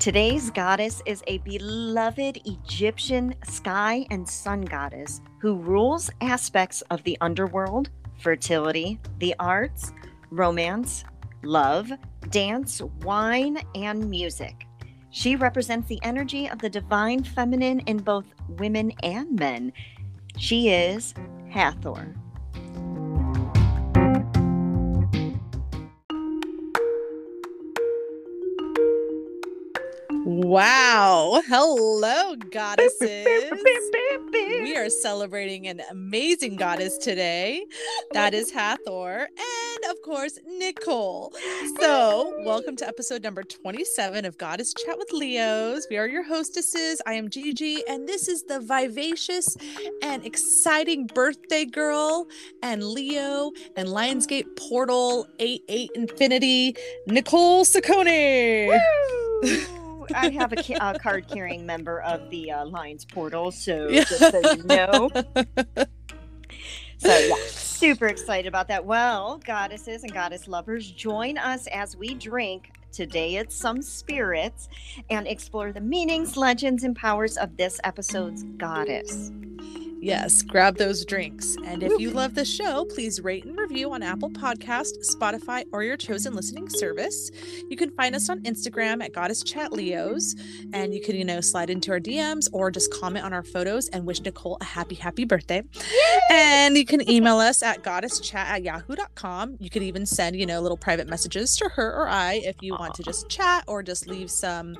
Today's goddess is a beloved Egyptian sky and sun goddess who rules aspects of the underworld, fertility, the arts, romance, love, dance, wine, and music. She represents the energy of the divine feminine in both women and men. She is Hathor. Wow. Hello, goddesses. we are celebrating an amazing goddess today. That is Hathor. And of course, Nicole. So, welcome to episode number 27 of Goddess Chat with Leos. We are your hostesses. I am Gigi, and this is the vivacious and exciting birthday girl and Leo and Lionsgate Portal 88 Infinity, Nicole Saccone. I have a, a card carrying member of the uh, Lions portal, so just so you know. So yeah, super excited about that. Well, goddesses and goddess lovers, join us as we drink. Today it's some spirits and explore the meanings, legends, and powers of this episode's goddess. Yes, grab those drinks. And if you love the show, please rate and review on Apple Podcast, Spotify, or your chosen listening service. You can find us on Instagram at Goddess Chat Leos, and you can, you know, slide into our DMs or just comment on our photos and wish Nicole a happy, happy birthday. Yay! And you can email us at goddesschat at yahoo.com. You could even send, you know, little private messages to her or I if you want to just chat or just leave some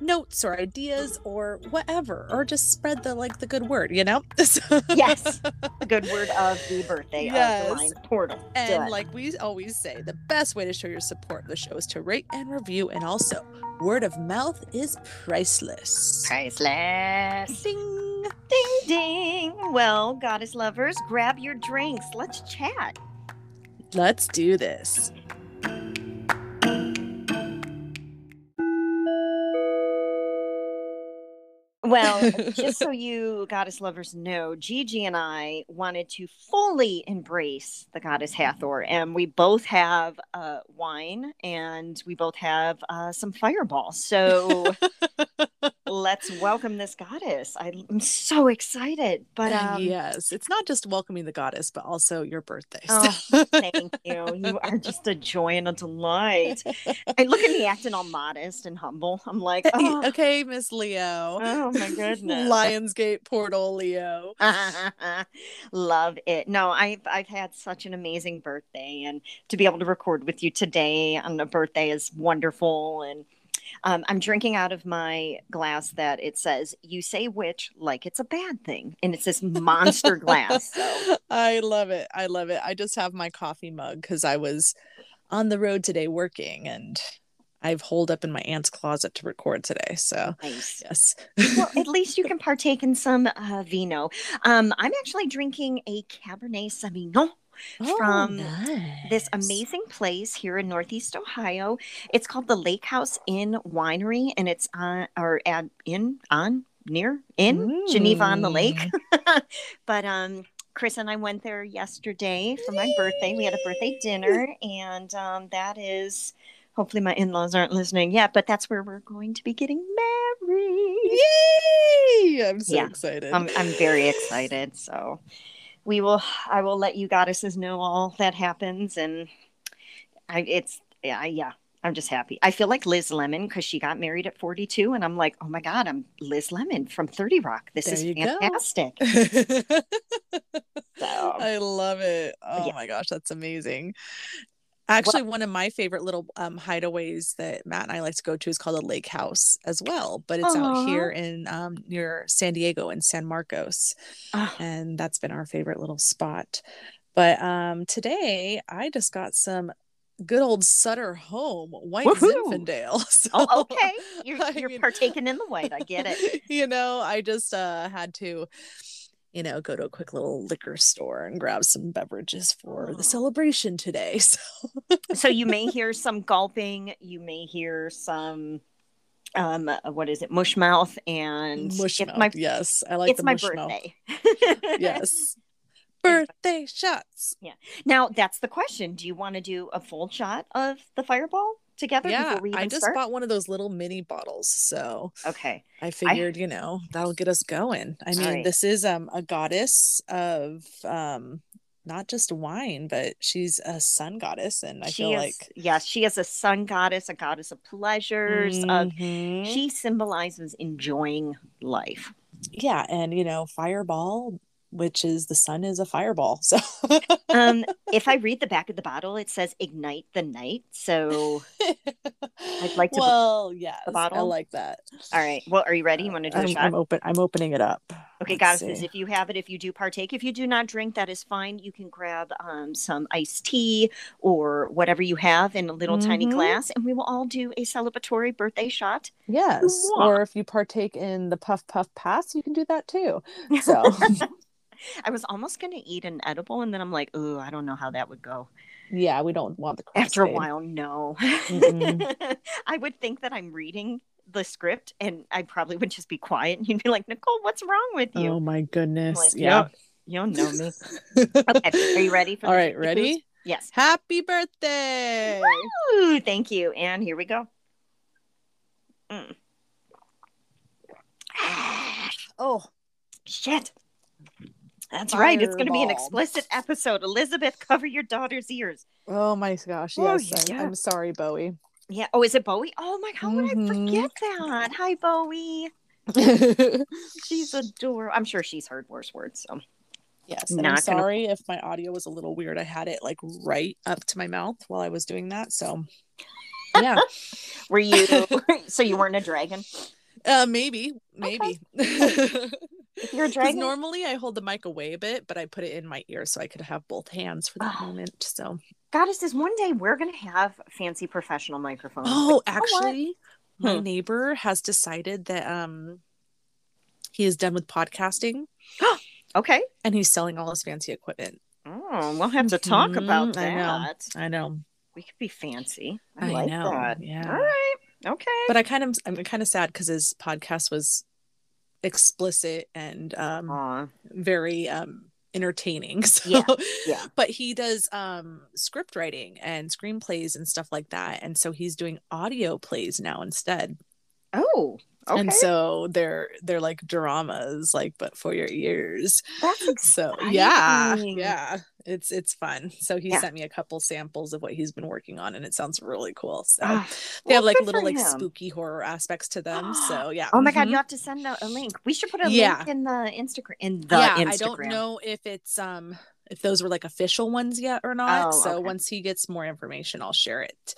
notes or ideas or whatever or just spread the like the good word you know? Yes. The good word of the birthday yes. of the line portal. And like we always say the best way to show your support of the show is to rate and review and also word of mouth is priceless. Priceless. Ding. Ding ding. Well goddess lovers grab your drinks. Let's chat. Let's do this Well, just so you goddess lovers know, Gigi and I wanted to fully embrace the goddess Hathor, and we both have uh, wine and we both have uh, some fireballs. So let's welcome this goddess. I'm so excited. But um, yes, it's not just welcoming the goddess, but also your birthday. Oh, thank you. You are just a joy and a delight. I look at me acting all modest and humble. I'm like, oh. okay, Miss Leo. Oh my goodness. Lionsgate portal Leo. Love it. No, I've I've had such an amazing birthday, and to be able to record with you today on a birthday is wonderful and um, I'm drinking out of my glass that it says "You say which like it's a bad thing," and it's this monster glass. So. I love it. I love it. I just have my coffee mug because I was on the road today working, and I've holed up in my aunt's closet to record today. So nice. yes. well, at least you can partake in some uh, vino. Um, I'm actually drinking a Cabernet Sauvignon oh, from nice. this amazing place here in Northeast Ohio. It's called the Lake House Inn Winery, and it's on or at in on near in mm. Geneva on the Lake. but um, Chris and I went there yesterday for my birthday. We had a birthday dinner, and um, that is hopefully my in-laws aren't listening yet but that's where we're going to be getting married yay i'm so yeah, excited I'm, I'm very excited so we will i will let you goddesses know all that happens and i it's yeah yeah i'm just happy. I feel like liz lemon because she got married at 42 and i'm like oh my god i'm liz lemon from 30 rock. This there is fantastic. So, i love it. Oh yeah. my gosh that's amazing Actually, well, one of my favorite little um, hideaways that Matt and I like to go to is called a lake house as well, but it's out here in um, near San Diego and San Marcos, and that's been our favorite little spot. But um, today I just got some good old Sutter Home White woo-hoo. Zinfandel. So, oh, okay, you're, you're mean, partaking in the white. I get it. You know, I just uh, had to you know, go to a quick little liquor store and grab some beverages for the celebration today. So, so you may hear some gulping. You may hear some, um, uh, what is it, mush mouth and mush mouth. My, yes, I like. It's my birthday. yes, birthday shots. Yeah. Now that's the question. Do you want to do a full shot of the Fireball? Together? Yeah, I just start? bought one of those little mini bottles. So okay, I figured I... you know that'll get us going. I mean, right. this is um a goddess of um not just wine, but she's a sun goddess, and I she feel is, like yes, she is a sun goddess, a goddess of pleasures. Mm-hmm. Of she symbolizes enjoying life. Yeah, and you know, Fireball which is the sun is a fireball. So um if I read the back of the bottle, it says ignite the night. So I'd like to Well, yeah, the bottle. I like that. All right. Well, are you ready? You want to do I'm, a shot? I'm open I'm opening it up. Okay, Let's goddesses, see. if you have it, if you do partake, if you do not drink, that is fine. You can grab um, some iced tea or whatever you have in a little mm-hmm. tiny glass, and we will all do a celebratory birthday shot. Yes. Or if you partake in the puff puff pass, you can do that too. So I was almost going to eat an edible, and then I'm like, oh, I don't know how that would go. Yeah, we don't want the. After a while, no. I would think that I'm reading the script, and I probably would just be quiet, and you'd be like, Nicole, what's wrong with you? Oh my goodness! Like, yeah, you don't, know me. okay, are you ready for? All right, ready? Yes. Happy birthday! Woo! Thank you, and here we go. Mm. oh, shit. That's Fireball. right. It's going to be an explicit episode. Elizabeth, cover your daughter's ears. Oh my gosh. Oh, yes. yeah. I'm, I'm, sorry, Bowie. Yeah. Oh, is it Bowie? Oh my God. Mm-hmm. Would I forget that? Hi, Bowie. she's adorable. I'm sure she's heard worse words. So. Yes. And I'm sorry gonna... if my audio was a little weird. I had it like right up to my mouth while I was doing that. So, yeah. Were you, so you weren't a dragon? Uh, maybe, maybe. Okay. If you're a dragon, normally I hold the mic away a bit, but I put it in my ear so I could have both hands for that moment. So, goddesses, one day we're gonna have fancy professional microphones. Oh, actually, my hmm. neighbor has decided that um he is done with podcasting. Oh okay, and he's selling all his fancy equipment. Oh, we'll have to talk mm-hmm. about that. I know. I know. We could be fancy. I, I like know. that. Yeah. All right. Okay. But I kind of I'm kind of sad because his podcast was explicit and um very um entertaining. So yeah, yeah. but he does um script writing and screenplays and stuff like that. And so he's doing audio plays now instead. Oh, Okay. And so they're they're like dramas, like but for your ears. That's so yeah, yeah. It's it's fun. So he yeah. sent me a couple samples of what he's been working on, and it sounds really cool. So uh, they well, have like little like spooky horror aspects to them. So yeah. Oh my god, mm-hmm. you have to send out a, link. We should put a yeah. link in the Instagram in the yeah, Instagram. I don't know if it's um if those were like official ones yet or not. Oh, so okay. once he gets more information, I'll share it.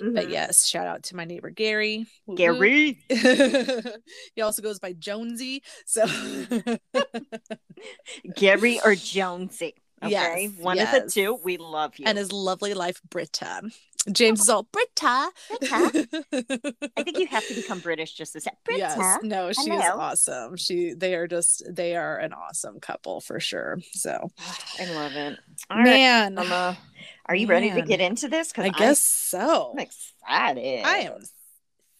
Mm-hmm. But yes, shout out to my neighbor Gary. Gary. he also goes by Jonesy. So Gary or Jonesy. Okay. Yes, One yes. of the two. We love you. And his lovely life, Britta. James is all Britta. Britta. I think you have to become British just to say Britta. Yes. No, she's awesome. She they are just they are an awesome couple for sure. So I love it. All Man. Right, uh, are you Man. ready to get into this? I guess so. I'm excited. I am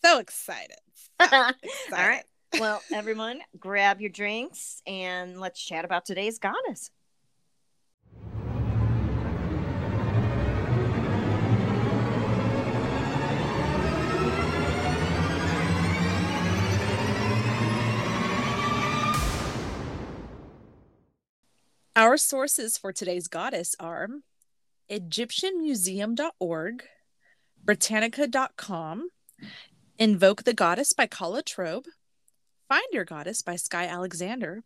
so excited. So excited. all right. Well, everyone, grab your drinks and let's chat about today's goddess. Our sources for today's goddess are EgyptianMuseum.org, Britannica.com, Invoke the Goddess by Kala Trobe, Find Your Goddess by Skye Alexander,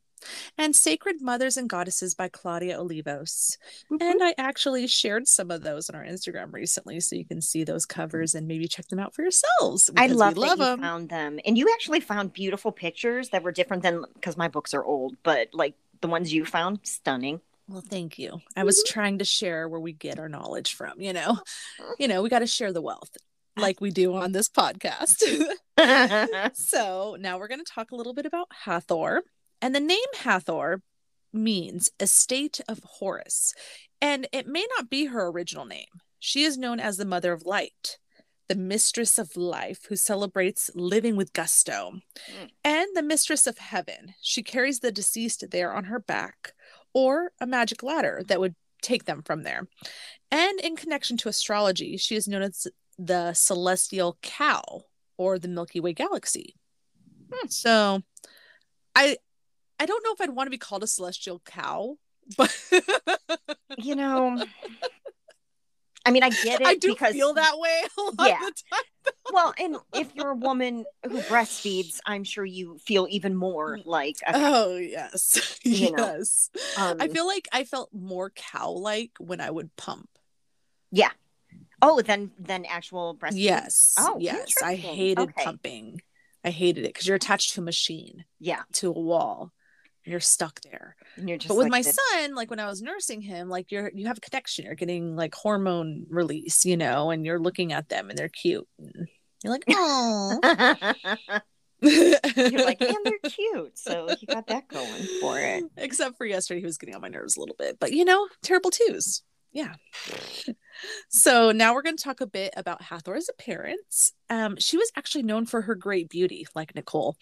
and Sacred Mothers and Goddesses by Claudia Olivos. Mm-hmm. And I actually shared some of those on our Instagram recently, so you can see those covers and maybe check them out for yourselves. I love, love them. found them, and you actually found beautiful pictures that were different than because my books are old, but like the ones you found stunning. Well, thank you. I was mm-hmm. trying to share where we get our knowledge from, you know. You know, we got to share the wealth like we do on this podcast. so, now we're going to talk a little bit about Hathor. And the name Hathor means estate of Horus. And it may not be her original name. She is known as the mother of light the mistress of life who celebrates living with gusto, mm. and the mistress of heaven. She carries the deceased there on her back, or a magic ladder that would take them from there. And in connection to astrology, she is known as the celestial cow or the Milky Way galaxy. Hmm. So I I don't know if I'd want to be called a celestial cow, but you know I mean, I get it. I do because, feel that way yeah. well, and if you're a woman who breastfeeds, I'm sure you feel even more mm. like. A, oh yes, yes. Um, I feel like I felt more cow-like when I would pump. Yeah. Oh, then then actual breastfeeding. Yes. Oh, yes. I hated okay. pumping. I hated it because you're attached to a machine. Yeah. To a wall you're stuck there. You're just but with like my this. son, like when I was nursing him, like you're you have a connection. You're getting like hormone release, you know, and you're looking at them and they're cute. And you're like, oh. you're like, and they're cute. So he got that going for it. Except for yesterday, he was getting on my nerves a little bit. But you know, terrible twos. Yeah. So now we're going to talk a bit about Hathor's appearance. Um, she was actually known for her great beauty, like Nicole,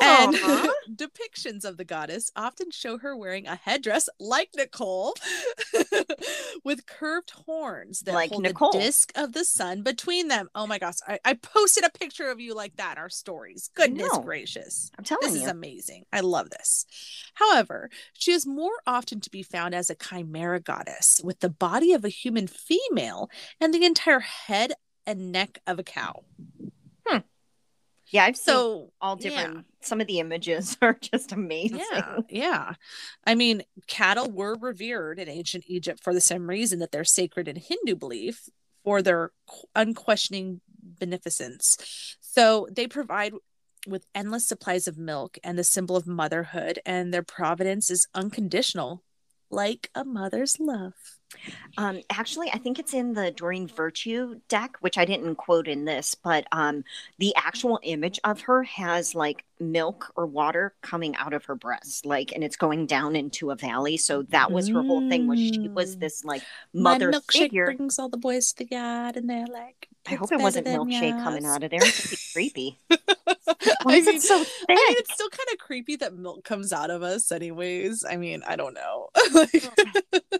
and depictions of the goddess often show her wearing a headdress like Nicole, with curved horns that like hold Nicole. the disc of the sun between them. Oh my gosh! I, I posted a picture of you like that in our stories. Goodness gracious! I'm telling this you, this is amazing. I love this. However, she is more often to be found as a chimera goddess with the body of a human female and the entire head and neck of a cow. Hmm. Yeah, I've so, seen all different. Yeah. Some of the images are just amazing. Yeah, yeah. I mean, cattle were revered in ancient Egypt for the same reason that they're sacred in Hindu belief for their unquestioning beneficence. So they provide with endless supplies of milk and the symbol of motherhood, and their providence is unconditional, like a mother's love. Um, actually, I think it's in the Doreen Virtue deck, which I didn't quote in this, but um, the actual image of her has like milk or water coming out of her breast, like, and it's going down into a valley. So that was her whole thing. Was she was mm. this like mother My milkshake figure? Brings all the boys to the yard, and they're like, I hope it wasn't milkshake coming out of there. It's creepy. Why is mean, it so thick? I mean, it's still kind of creepy that milk comes out of us, anyways. I mean, I don't know.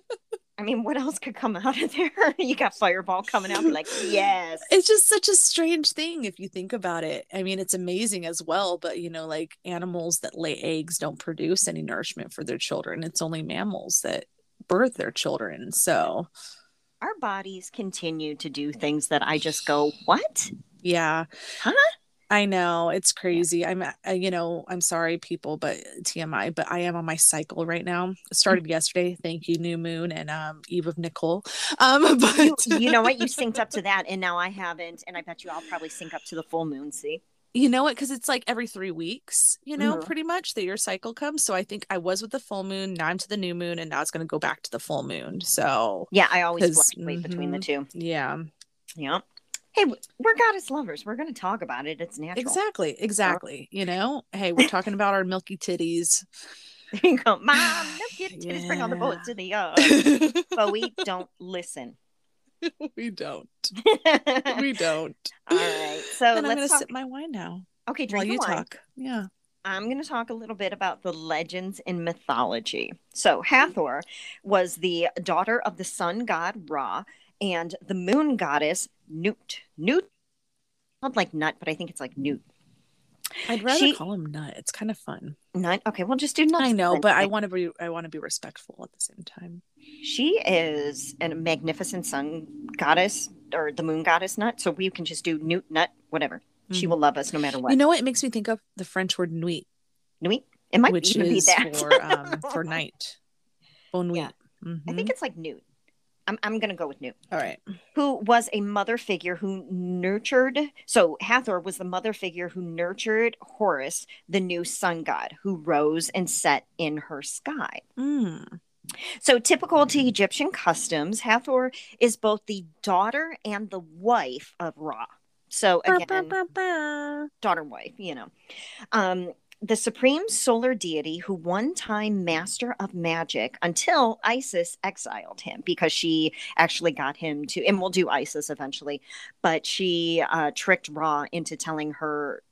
I mean, what else could come out of there? you got Fireball coming out, like, yes. It's just such a strange thing if you think about it. I mean, it's amazing as well, but you know, like animals that lay eggs don't produce any nourishment for their children. It's only mammals that birth their children. So our bodies continue to do things that I just go, what? Yeah. Huh? I know it's crazy. I'm, uh, you know, I'm sorry, people, but TMI, but I am on my cycle right now. It mm. started yesterday. Thank you, new moon and um, Eve of Nicole. Um, but you, you know what? You synced up to that, and now I haven't, and I bet you I'll probably sync up to the full moon. See? You know what? Because it's like every three weeks, you know, mm-hmm. pretty much that your cycle comes. So I think I was with the full moon, now I'm to the new moon, and now it's going to go back to the full moon. So yeah, I always fluctuate mm-hmm, between the mm-hmm. two. Yeah. Yeah hey we're goddess lovers we're going to talk about it it's natural. Exactly exactly you know? Hey we're talking about our milky titties. You go mom milky titties yeah. bring on the boat to the yard. But we don't listen. We don't. We don't. All right so then i'm going to sip my wine now. Okay drink while you wine. talk yeah. I'm going to talk a little bit about the legends in mythology. So, Hathor was the daughter of the sun god Ra and the moon goddess Nut. Nut, not like nut, but I think it's like Nut. I'd rather she, call him Nut. It's kind of fun. Nut. Okay, well, just do Nut. I know, but I want to be. I want to be respectful at the same time. She is a magnificent sun goddess or the moon goddess Nut, so we can just do Nut Nut, whatever. Mm-hmm. She will love us no matter what. You know what? It makes me think of the French word nuit. Nuit. It might which even be that for um, for night. Bon nuit. Yeah. Mm-hmm. I think it's like Newt. I'm, I'm going to go with Newt. All right. Who was a mother figure who nurtured. So Hathor was the mother figure who nurtured Horus, the new sun god, who rose and set in her sky. Mm. So, typical to Egyptian customs, Hathor is both the daughter and the wife of Ra. So, again, daughter wife, you know. Um, the supreme solar deity who one time master of magic until Isis exiled him because she actually got him to, and we'll do Isis eventually, but she uh, tricked Ra into telling her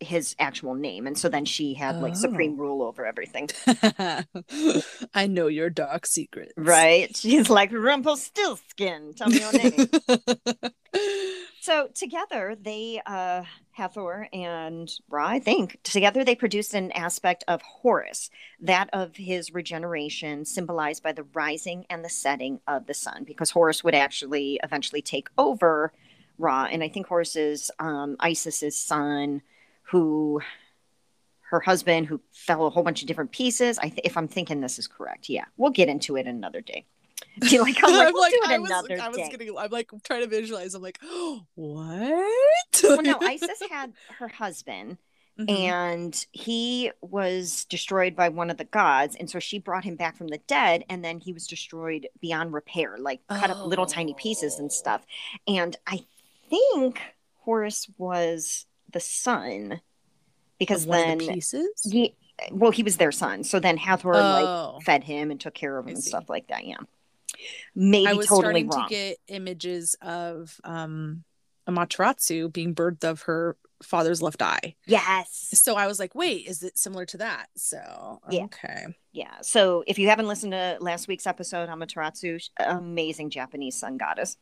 his actual name and so then she had like oh. supreme rule over everything. I know your dark secret right? She's like rumpelstiltskin tell me your name So together they uh Hathor and Ra, I think, together they produced an aspect of Horus, that of his regeneration, symbolized by the rising and the setting of the sun, because Horus would actually eventually take over Ra. And I think Horus is um, Isis's son, who her husband, who fell a whole bunch of different pieces. I th- if I'm thinking this is correct, yeah, we'll get into it another day. Do like, I'm like, I'm we'll like I was, I was getting, I'm like trying to visualize. I'm like, oh, what? well, no, Isis had her husband. Mm-hmm. and he was destroyed by one of the gods and so she brought him back from the dead and then he was destroyed beyond repair like cut oh. up little tiny pieces and stuff and i think horus was the son because then the pieces he well he was their son so then hathor oh. like fed him and took care of him and stuff like that yeah maybe I was totally starting wrong. to get images of um Amaterasu being birthed of her father's left eye. Yes. So I was like, wait, is it similar to that? So yeah. okay. Yeah. So if you haven't listened to last week's episode, Amaterasu, amazing Japanese sun goddess.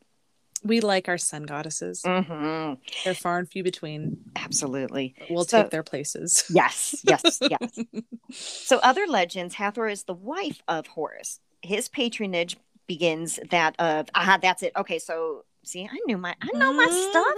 We like our sun goddesses. Mm-hmm. They're far and few between. Absolutely. We'll so, take their places. Yes, yes, yes. so, other legends Hathor is the wife of Horus. His patronage begins that of aha that's it. Okay so see i knew my i know my stuff.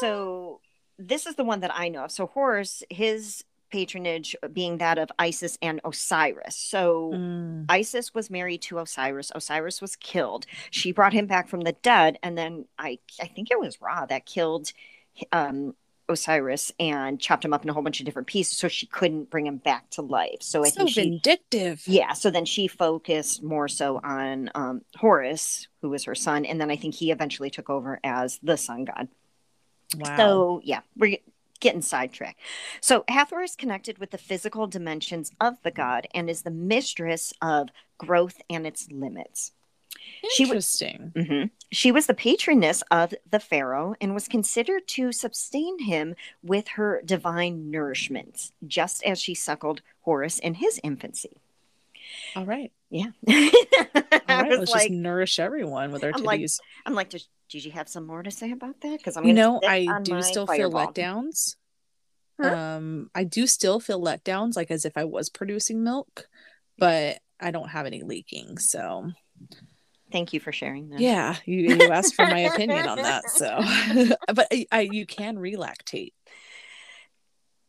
So this is the one that i know of. So horus his patronage being that of isis and osiris. So mm. isis was married to osiris. Osiris was killed. She brought him back from the dead and then i i think it was ra that killed um Osiris and chopped him up in a whole bunch of different pieces so she couldn't bring him back to life. So I so think she, vindictive. Yeah. So then she focused more so on um, Horus, who was her son, and then I think he eventually took over as the sun god. Wow. So yeah, we're getting sidetracked. So Hathor is connected with the physical dimensions of the god and is the mistress of growth and its limits. Interesting. She, mm-hmm. she was the patroness of the pharaoh and was considered to sustain him with her divine nourishments, just as she suckled Horus in his infancy. All right. Yeah. All right. Let's like, just nourish everyone with our I'm titties. Like, I'm like, does Gigi have some more to say about that? Because I'm you know, I do still fireball. feel letdowns. Huh? Um, I do still feel letdowns, like as if I was producing milk, but I don't have any leaking. So Thank you for sharing that. Yeah, you, you asked for my opinion on that. So, but I, I, you can relactate.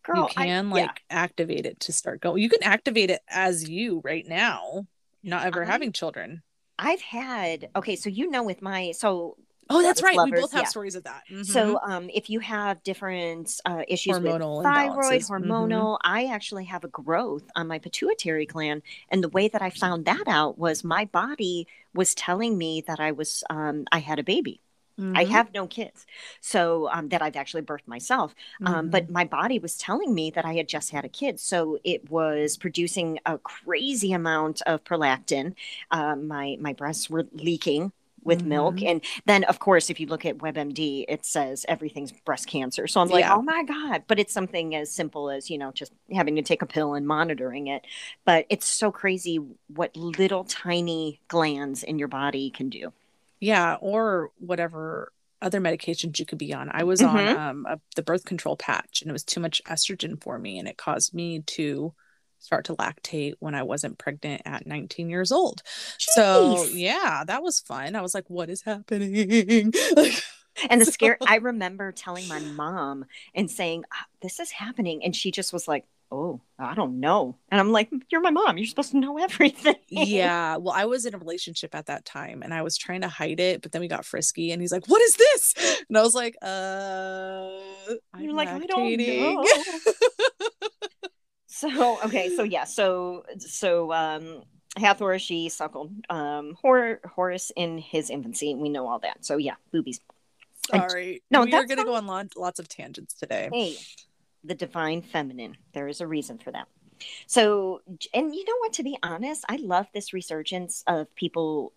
Girl, you can I, like yeah. activate it to start going. You can activate it as you right now, not ever having children. I've had okay, so you know with my so Oh, that's right. Lovers, we both have yeah. stories of that. Mm-hmm. So, um, if you have different uh, issues hormonal with thyroid, imbalances. hormonal, mm-hmm. I actually have a growth on my pituitary gland, and the way that I found that out was my body was telling me that I was um, I had a baby. Mm-hmm. I have no kids, so um, that I've actually birthed myself. Um, but mm-hmm. my body was telling me that I had just had a kid, so it was producing a crazy amount of prolactin. Uh, my my breasts were leaking with mm-hmm. milk. And then, of course, if you look at WebMD, it says everything's breast cancer. So I'm like, yeah. oh my God. But it's something as simple as, you know, just having to take a pill and monitoring it. But it's so crazy what little tiny glands in your body can do. Yeah. Or whatever other medications you could be on. I was mm-hmm. on um, a, the birth control patch and it was too much estrogen for me. And it caused me to start to lactate when I wasn't pregnant at 19 years old. Jeez. So, yeah, that was fun. I was like, what is happening? and the scare, I remember telling my mom and saying, ah, this is happening. And she just was like, oh, I don't know. And I'm like, you're my mom. You're supposed to know everything. Yeah. Well, I was in a relationship at that time and I was trying to hide it, but then we got frisky and he's like, what is this? And I was like, uh, you're like, lactating. I don't know. So okay, so yeah, so so um Hathor she suckled um Hor- Horus in his infancy, we know all that. So yeah, boobies. Sorry, and, no, we are going to go on lots of tangents today. Hey, the divine feminine. There is a reason for that. So, and you know what? To be honest, I love this resurgence of people,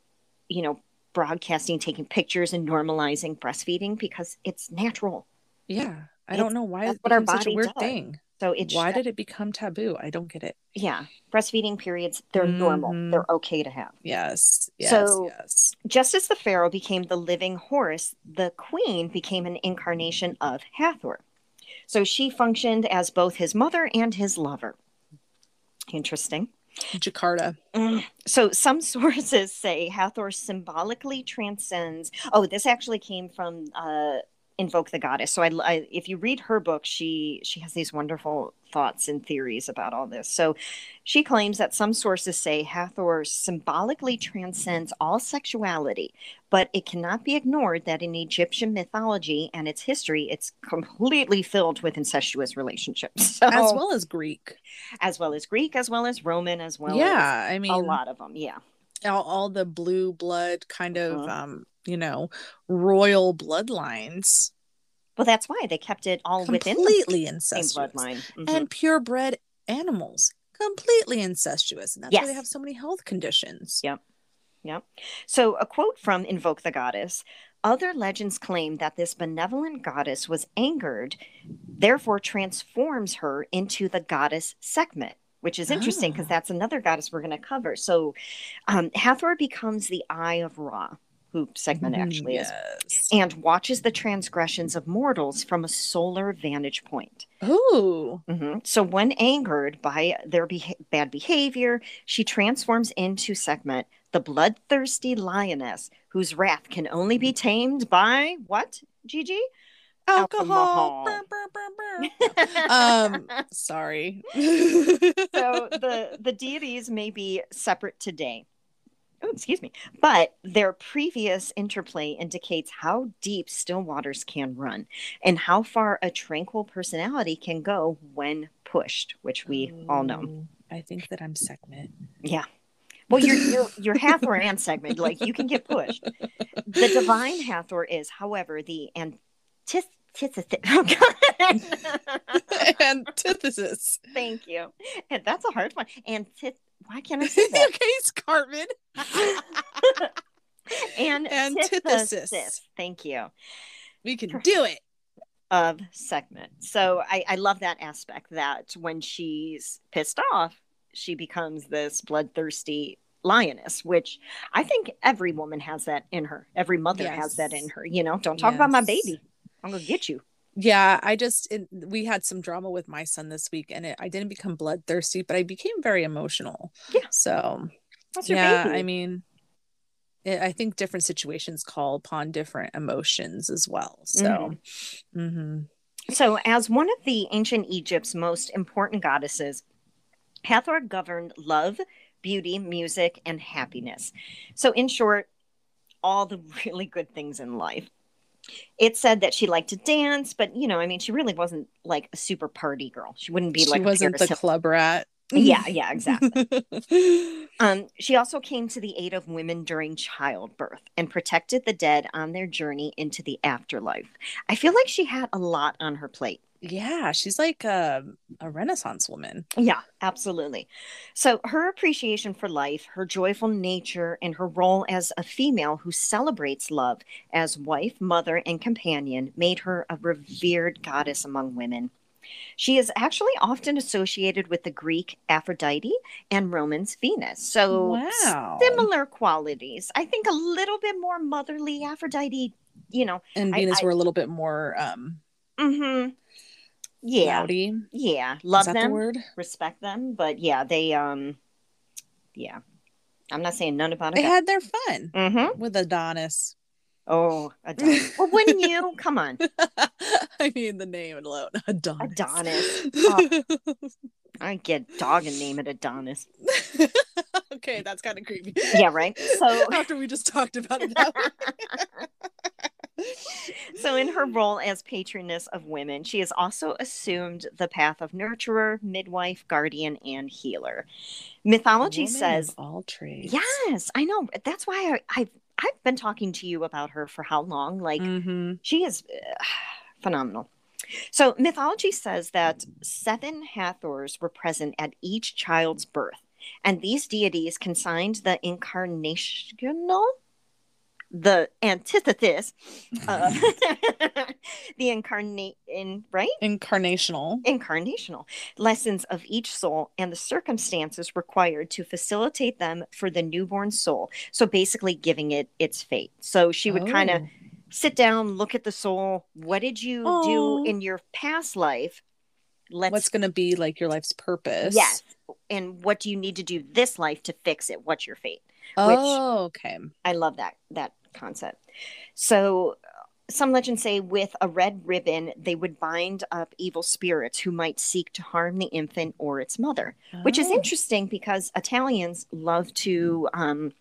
you know, broadcasting, taking pictures, and normalizing breastfeeding because it's natural. Yeah, I it's, don't know why it's what our body such a weird does. thing So it why did it become taboo? I don't get it. Yeah, breastfeeding periods they're mm-hmm. normal. They're okay to have. Yes. yes so yes. just as the pharaoh became the living Horus, the queen became an incarnation of Hathor. So she functioned as both his mother and his lover. Interesting. Jakarta. Mm. So some sources say Hathor symbolically transcends. Oh, this actually came from uh, invoke the goddess. So I, I, if you read her book she she has these wonderful thoughts and theories about all this. So she claims that some sources say hathor symbolically transcends all sexuality but it cannot be ignored that in egyptian mythology and its history it's completely filled with incestuous relationships. So, as well as greek. As well as greek as well as roman as well yeah i mean a lot of them yeah. all, all the blue blood kind of uh-huh. um you know royal bloodlines. Well that's why they kept it all completely within the same bloodline. Mm-hmm. and purebred animals completely incestuous. And that's yes. why they have so many health conditions. Yep. Yep. So a quote from invoke the goddess. Other legends claim that this benevolent goddess was angered therefore transforms her into the goddess sekhmet which is interesting because oh. that's another goddess we're going to cover. So, um, Hathor becomes the eye of Ra, who Sekhmet mm, actually yes. is, and watches the transgressions of mortals from a solar vantage point. Ooh. Mm-hmm. So, when angered by their be- bad behavior, she transforms into Sekhmet, the bloodthirsty lioness whose wrath can only be tamed by what, Gigi? alcohol. Burr, burr, burr, um, sorry. so the the deities may be separate today. Oh, excuse me. But their previous interplay indicates how deep still waters can run and how far a tranquil personality can go when pushed, which we all know. Oh, I think that I'm Sekhmet. Yeah. Well, you're you're you're Hathor and Sekhmet. Like you can get pushed. The divine Hathor is, however, the antith antithesis. Oh, antithesis. Thank you. And that's a hard one. Antith. Why can't I say that? case, Carmen. and antithesis. Thank you. We can do it. Of Sekhmet. So I, I love that aspect that when she's pissed off, she becomes this bloodthirsty lioness, which I think every woman has that in her. Every mother yes. has that in her. You know, don't talk yes. about my baby. I'm gonna get you. Yeah, I just it, we had some drama with my son this week, and it, I didn't become bloodthirsty, but I became very emotional. Yeah. So, yeah, baby. I mean, it, I think different situations call upon different emotions as well. So, mm-hmm. Mm-hmm. so as one of the ancient Egypt's most important goddesses, Hathor governed love, beauty, music, and happiness. So, in short, all the really good things in life it said that she liked to dance, but you know, I mean, she really wasn't like a super party girl. She wouldn't be she like wasn't the club rat. yeah, yeah, exactly. um, she also came to the aid of women during childbirth and protected the dead on their journey into the afterlife. I feel like she had a lot on her plate. Yeah, she's like a, a Renaissance woman. Yeah, absolutely. So, her appreciation for life, her joyful nature, and her role as a female who celebrates love as wife, mother, and companion made her a revered goddess among women. She is actually often associated with the Greek Aphrodite and Romans Venus. So, wow. similar qualities. I think a little bit more motherly Aphrodite, you know. And Venus I, were a little bit more um mm-hmm yeah. Rowdy. yeah. Love them the word? Respect them. But yeah they um yeah. I'm not saying none about it. They had their fun mm-hmm. with adonis. Oh adonis. Well wouldn't you? Come on. I mean the name alone adonis. Adonis. Oh. i get dog and name it adonis. Okay that's kind of creepy. Yeah right? So after we just talked about it so, in her role as patroness of women, she has also assumed the path of nurturer, midwife, guardian, and healer. Mythology Woman says all trades. Yes, I know. That's why I, have I've been talking to you about her for how long? Like, mm-hmm. she is uh, phenomenal. So, mythology says that seven Hathors were present at each child's birth, and these deities consigned the incarnational the antithesis, uh, the incarnate in right incarnational incarnational lessons of each soul and the circumstances required to facilitate them for the newborn soul. So basically, giving it its fate. So she would oh. kind of sit down, look at the soul. What did you oh. do in your past life? Let's, What's going to be like your life's purpose? Yes. And what do you need to do this life to fix it? What's your fate? Oh, okay. I love that that concept. So some legends say with a red ribbon they would bind up evil spirits who might seek to harm the infant or its mother, oh. which is oh. interesting because Italians love to um,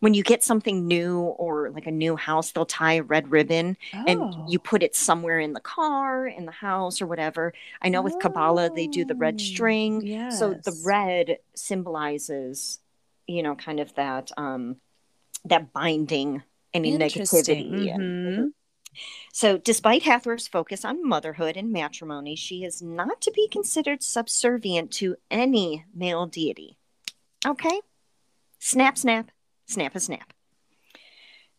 when you get something new or like a new house, they'll tie a red ribbon oh. and you put it somewhere in the car, in the house, or whatever. I know oh. with Kabbalah, they do the red string. Yes. So the red symbolizes, you know, kind of that um that binding any negativity. Mm-hmm. So, despite Hathor's focus on motherhood and matrimony, she is not to be considered subservient to any male deity. Okay? Snap, snap snap a snap.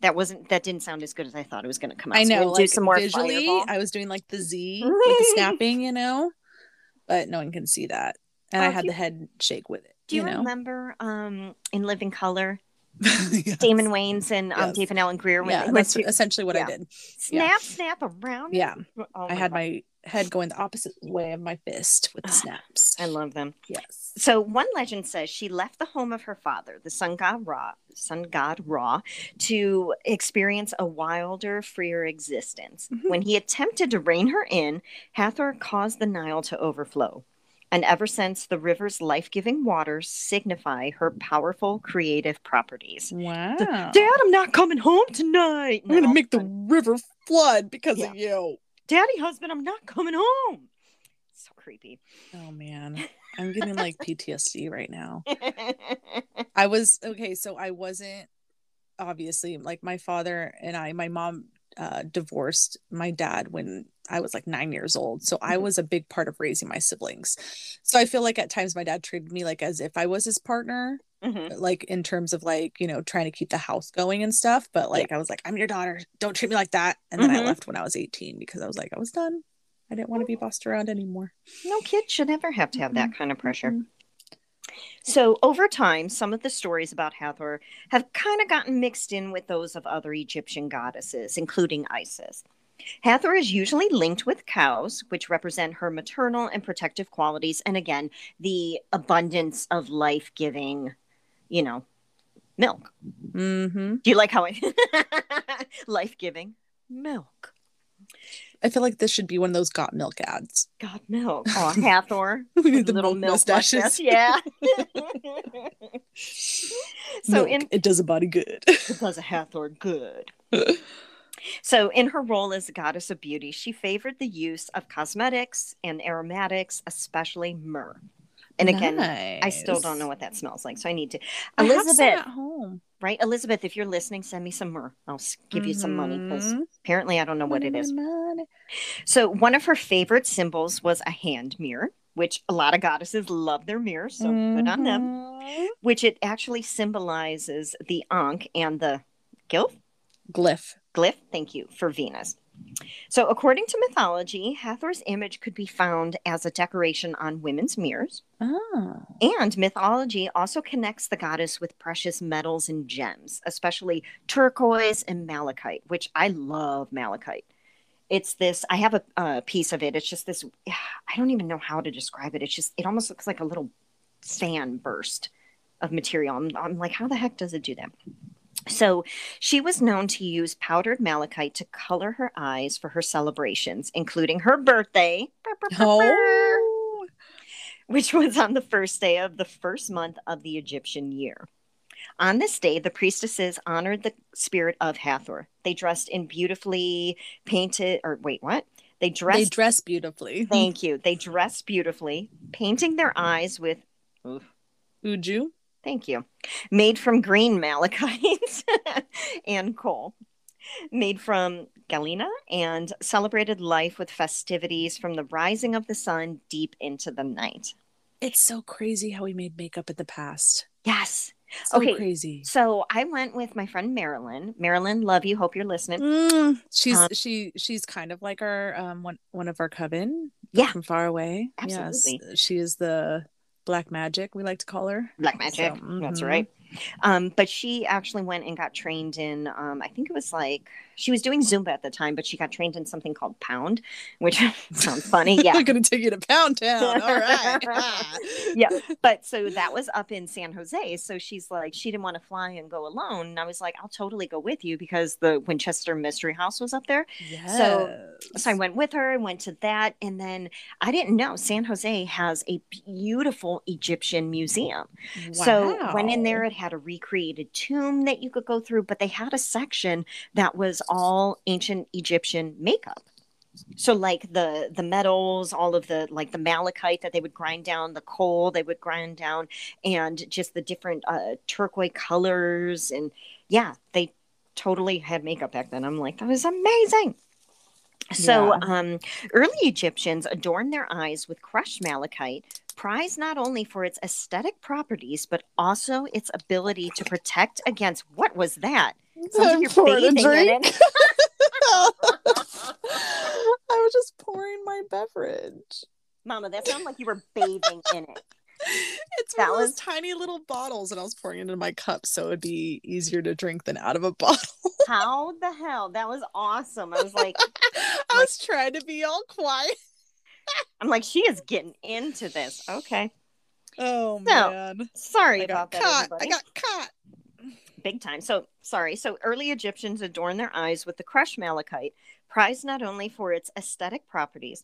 That wasn't that didn't sound as good as I thought it was going to come out. I know, so like, do some more visually. Fireball. I was doing like the Z with the snapping, you know, but no one can see that, and oh, I had you, the head shake with it. Do you, you know? remember um in Living Color? yes. Damon Wayans and um, yes. David Alan Grier. When yeah, that's to, essentially what yeah. I did. Snap, yeah. snap around. Yeah, oh I had God. my head going the opposite way of my fist with the ah, snaps. I love them. Yes. So one legend says she left the home of her father, the sun god Ra, sun god Ra, to experience a wilder, freer existence. Mm-hmm. When he attempted to rein her in, Hathor caused the Nile to overflow. And ever since, the river's life giving waters signify her powerful creative properties. Wow. Dad, I'm not coming home tonight. I'm going to make the river flood because yeah. of you. Daddy, husband, I'm not coming home. So creepy. Oh, man. I'm getting like PTSD right now. I was okay, so I wasn't obviously like my father and I, my mom uh, divorced my dad when I was like nine years old. So I mm-hmm. was a big part of raising my siblings. So I feel like at times my dad treated me like as if I was his partner, mm-hmm. like in terms of like, you know, trying to keep the house going and stuff. But like, yeah. I was like, I'm your daughter. Don't treat me like that. And then mm-hmm. I left when I was 18 because I was like, I was done. I didn't want to be bossed around anymore. No kid should ever have to have that kind of pressure. So, over time, some of the stories about Hathor have kind of gotten mixed in with those of other Egyptian goddesses, including Isis. Hathor is usually linked with cows, which represent her maternal and protective qualities, and again, the abundance of life giving, you know, milk. Mm-hmm. Do you like how I life giving milk? I feel like this should be one of those got milk ads. Got milk. Oh, Hathor. the little milk mustaches. yeah. so milk, in, it does a body good. it does a Hathor good. so in her role as a goddess of beauty, she favored the use of cosmetics and aromatics, especially myrrh. And again, nice. I still don't know what that smells like, so I need to. Elizabeth at home, right? Elizabeth, if you're listening, send me some myrrh. I'll give mm-hmm. you some money because mm-hmm. apparently I don't know what it is. So one of her favorite symbols was a hand mirror, which a lot of goddesses love their mirrors, so mm-hmm. good on them. Mm-hmm. Which it actually symbolizes the ankh and the glyph. Glyph. Glyph. Thank you for Venus. So, according to mythology, Hathor's image could be found as a decoration on women's mirrors. Oh. And mythology also connects the goddess with precious metals and gems, especially turquoise and malachite, which I love malachite. It's this, I have a, a piece of it. It's just this, I don't even know how to describe it. It's just, it almost looks like a little fan burst of material. I'm, I'm like, how the heck does it do that? So she was known to use powdered malachite to color her eyes for her celebrations, including her birthday, oh. which was on the first day of the first month of the Egyptian year. On this day, the priestesses honored the spirit of Hathor. They dressed in beautifully painted, or wait, what? They dressed. They dress beautifully. Thank you. They dressed beautifully, painting their eyes with. Oof. Uju? Thank you. Made from green malachite and kohl. Made from galena and celebrated life with festivities from the rising of the sun deep into the night. It's so crazy how we made makeup in the past. Yes. So okay, crazy. So I went with my friend Marilyn. Marilyn, love you. Hope you're listening. Mm, she's um, she she's kind of like our um one one of our coven. Yeah, from far away. Absolutely. Yes, she is the black magic we like to call her. Black magic. So, mm-hmm. That's right. Um, but she actually went and got trained in, um, I think it was like, she was doing Zumba at the time, but she got trained in something called Pound, which sounds funny. Yeah. I'm going to take you to Pound Town. All right. yeah. But so that was up in San Jose. So she's like, she didn't want to fly and go alone. And I was like, I'll totally go with you because the Winchester Mystery House was up there. Yes. So, so I went with her and went to that. And then I didn't know San Jose has a beautiful Egyptian museum. Wow. So went in there at had a recreated tomb that you could go through, but they had a section that was all ancient Egyptian makeup. So like the the metals, all of the like the malachite that they would grind down, the kohl they would grind down, and just the different uh, turquoise colors, and yeah, they totally had makeup back then. I'm like, that was amazing. So, yeah. um, early Egyptians adorned their eyes with crushed malachite, prized not only for its aesthetic properties, but also its ability to protect against what was that? Something you're bathing in it. I was just pouring my beverage. Mama, that sounded like you were bathing in it. It's that one of those tiny little bottles, and I was pouring it into my cup so it'd be easier to drink than out of a bottle. How the hell? That was awesome. I was like, I was trying to be all quiet. I'm like, she is getting into this. Okay. Oh so, man. Sorry I about that. Caught. I got caught. Big time. So sorry. So early Egyptians adorned their eyes with the crushed malachite, prized not only for its aesthetic properties,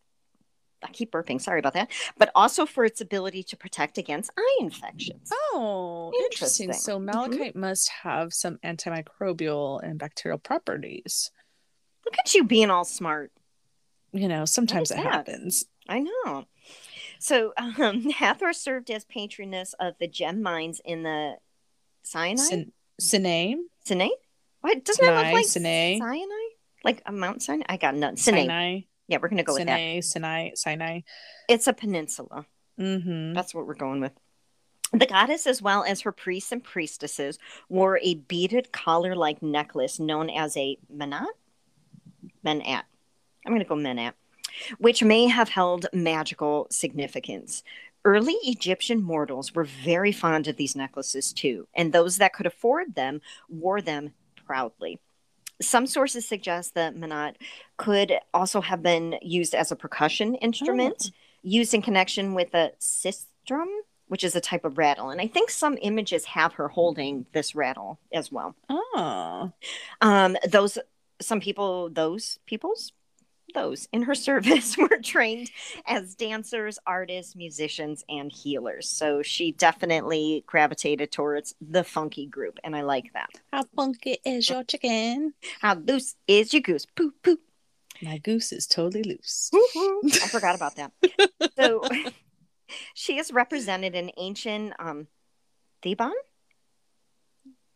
I keep burping. Sorry about that. But also for its ability to protect against eye infections. Oh, interesting. interesting. So mm-hmm. malachite mm-hmm. must have some antimicrobial and bacterial properties. Look at you being all smart. You know, sometimes it happens. I know. So um, Hathor served as patroness of the gem mines in the Sinai. Sinai. Sinai. What doesn't Sinai, it look like Sinai? Sinai? Like a Mount Sinai? I got none. Sinai. Sinai. Yeah, we're gonna go Sinai, with that. Sinai, Sinai. It's a peninsula. Mm-hmm. That's what we're going with. The goddess, as well as her priests and priestesses, wore a beaded collar-like necklace known as a manat. Menat. I'm going to go menat, which may have held magical significance. Early Egyptian mortals were very fond of these necklaces too, and those that could afford them wore them proudly. Some sources suggest that menat could also have been used as a percussion instrument, oh. used in connection with a sistrum, which is a type of rattle. And I think some images have her holding this rattle as well. Oh. Um, those, some people, those people's those in her service were trained as dancers, artists, musicians, and healers. So she definitely gravitated towards the funky group, and I like that. How funky is your chicken? How loose is your goose? Poop poop. My goose is totally loose. I forgot about that. So she is represented in ancient um, Theban.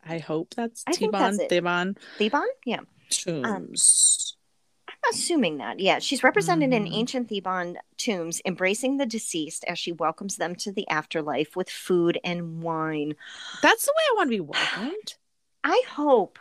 I hope that's Theban. Theban. Theban, yeah. Tombs. Um, assuming that. Yeah, she's represented mm-hmm. in ancient Theban tombs, embracing the deceased as she welcomes them to the afterlife with food and wine. That's the way I want to be welcomed. I hope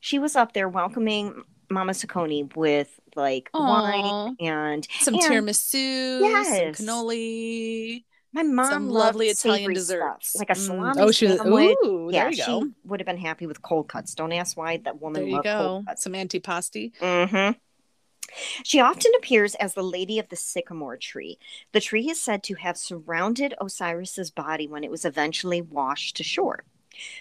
she was up there welcoming Mama Saccone with like Aww. wine and some and, tiramisu, yes. some cannoli. My mom some lovely Italian desserts, stuff, like a mm. salami mm. oh, she was. Ooh, yeah, she would have been happy with cold cuts. Don't ask why that woman. There you go. Some antipasti. Mm-hmm. She often appears as the Lady of the Sycamore tree. The tree is said to have surrounded Osiris's body when it was eventually washed to shore.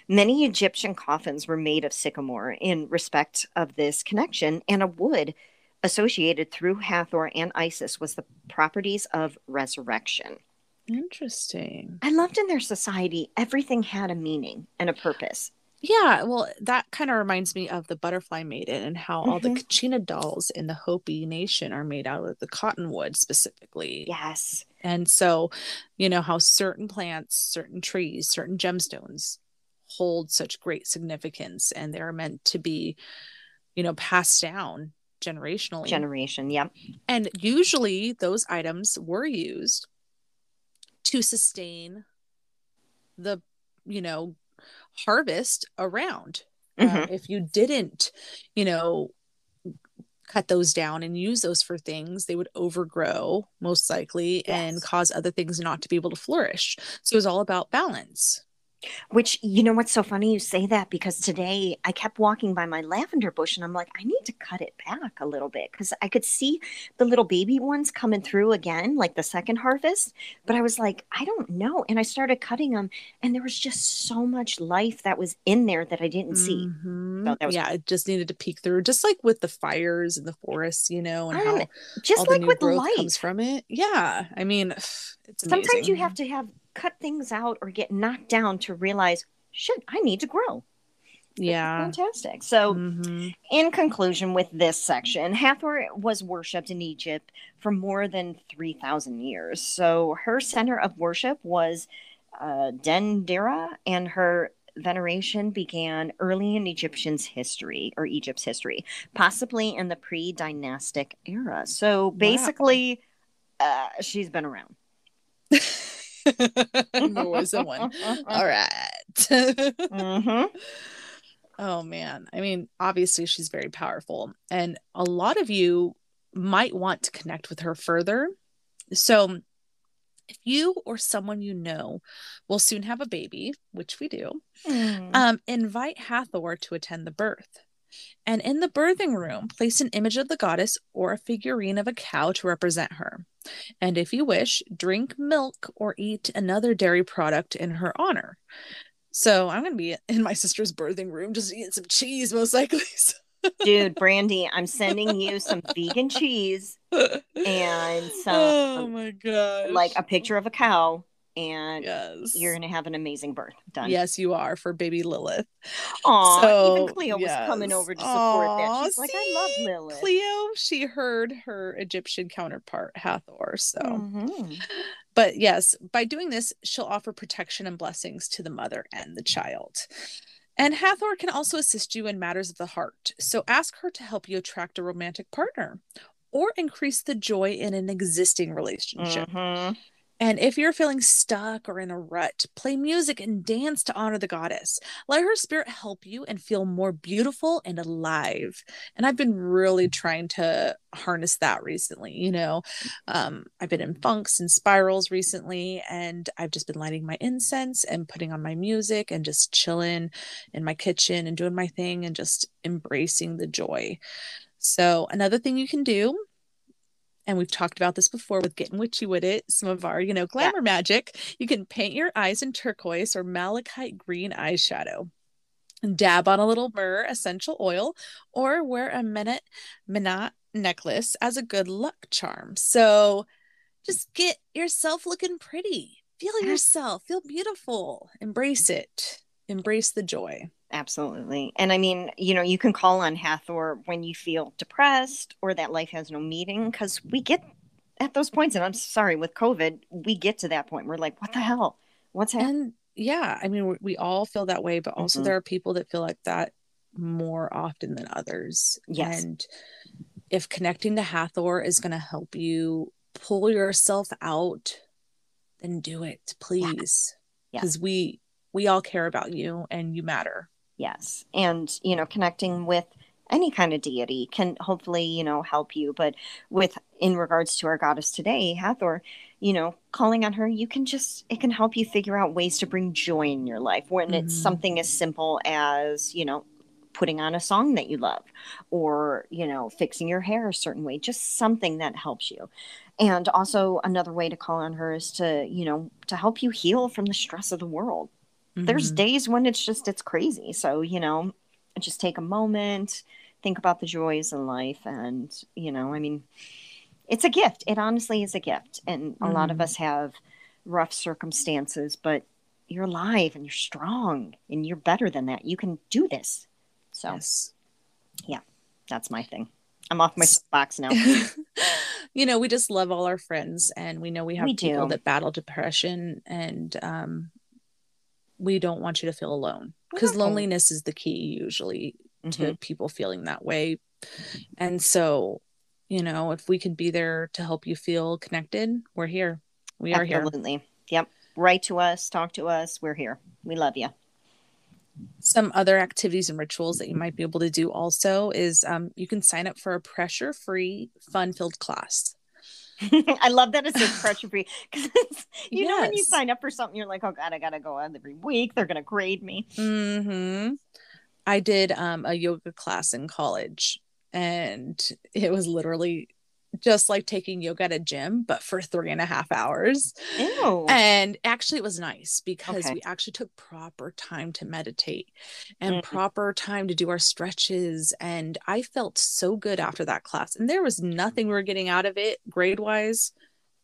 Many Egyptian coffins were made of sycamore in respect of this connection, and a wood associated through Hathor and Isis was the properties of resurrection. Interesting. I loved in their society, everything had a meaning and a purpose. Yeah, well, that kind of reminds me of the Butterfly Maiden and how mm-hmm. all the mm-hmm. Kachina dolls in the Hopi Nation are made out of the cottonwood specifically. Yes. And so, you know, how certain plants, certain trees, certain gemstones hold such great significance and they're meant to be, you know, passed down generationally. Generation, yeah. And usually those items were used to sustain the, you know, harvest around. Um, mm-hmm. if you didn't, you know, cut those down and use those for things, they would overgrow most likely yes. and cause other things not to be able to flourish. So it was all about balance. Which, you know what's so funny you say that because today I kept walking by my lavender bush and I'm like, I need to cut it back a little bit because I could see the little baby ones coming through again, like the second harvest. But I was like, I don't know. And I started cutting them and there was just so much life that was in there that I didn't see. Mm-hmm. So yeah, it just needed to peek through, just like with the fires in the forests, you know, and um, how just like with life comes from it. Yeah. I mean, it's amazing. sometimes you have to have cut things out or get knocked down to realize, shit, I need to grow. Yeah. fantastic. So, mm-hmm. in conclusion, with this section, Hathor was worshipped in Egypt for more than 3,000 years. So, her center of worship was uh, Dendera, and her veneration began early in Egyptian's history or Egypt's history, possibly in the pre dynastic era. So, basically, wow. uh, she's been around. there was someone. All right. mm-hmm. Oh man. I mean, obviously she's very powerful. And a lot of you might want to connect with her further. So if you or someone you know will soon have a baby, which we do, mm. um, invite Hathor to attend the birth. And in the birthing room, place an image of the goddess or a figurine of a cow to represent her. And if you wish, drink milk or eat another dairy product in her honor. So I'm going to be in my sister's birthing room just eating some cheese, most likely. Dude, Brandy, I'm sending you some vegan cheese and some. Oh my god! Like a picture of a cow and yes. you're gonna have an amazing birth. Done. Yes, you are for baby Lilith. Oh, so, even Cleo yes. was coming over to support Aww, that. She's see, like, I love Lilith. Cleo, she heard her Egyptian counterpart Hathor. So, mm-hmm. but yes, by doing this, she'll offer protection and blessings to the mother and the child. And Hathor can also assist you in matters of the heart. So ask her to help you attract a romantic partner or increase the joy in an existing relationship. Mm-hmm. And if you're feeling stuck or in a rut, play music and dance to honor the goddess. Let her spirit help you and feel more beautiful and alive. And I've been really trying to harness that recently. You know, um, I've been in funks and spirals recently, and I've just been lighting my incense and putting on my music and just chilling in my kitchen and doing my thing and just embracing the joy. So, another thing you can do and we've talked about this before with getting witchy with it some of our you know glamour yeah. magic you can paint your eyes in turquoise or malachite green eyeshadow. And dab on a little myrrh essential oil or wear a minute minot necklace as a good luck charm. So just get yourself looking pretty. Feel yourself. Feel beautiful. Embrace it. Embrace the joy Absolutely. And I mean, you know, you can call on Hathor when you feel depressed or that life has no meaning because we get at those points. And I'm sorry, with COVID, we get to that point. We're like, what the hell? What's happening? Yeah. I mean, we, we all feel that way, but also mm-hmm. there are people that feel like that more often than others. Yes. And if connecting to Hathor is going to help you pull yourself out, then do it, please. Because yeah. yeah. we, we all care about you and you matter. Yes. And, you know, connecting with any kind of deity can hopefully, you know, help you. But with, in regards to our goddess today, Hathor, you know, calling on her, you can just, it can help you figure out ways to bring joy in your life when mm-hmm. it's something as simple as, you know, putting on a song that you love or, you know, fixing your hair a certain way, just something that helps you. And also another way to call on her is to, you know, to help you heal from the stress of the world Mm-hmm. There's days when it's just it's crazy. So, you know, just take a moment, think about the joys in life and, you know, I mean, it's a gift. It honestly is a gift. And a lot of mm-hmm. us have rough circumstances, but you're alive and you're strong and you're better than that. You can do this. So, yes. yeah, that's my thing. I'm off my box now. you know, we just love all our friends, and we know we have we people do. that battle depression, and um, we don't want you to feel alone because okay. loneliness is the key usually mm-hmm. to people feeling that way and so you know if we can be there to help you feel connected we're here we absolutely. are here absolutely yep write to us talk to us we're here we love you some other activities and rituals that you might be able to do also is um, you can sign up for a pressure free, fun filled class. I love that it's says pressure free because you yes. know when you sign up for something, you're like, oh god, I gotta go out every week. They're gonna grade me. Mm-hmm. I did um, a yoga class in college, and it was literally just like taking yoga at a gym, but for three and a half hours. Ew. And actually, it was nice because okay. we actually took proper time to meditate and mm-hmm. proper time to do our stretches. And I felt so good after that class. And there was nothing we were getting out of it grade wise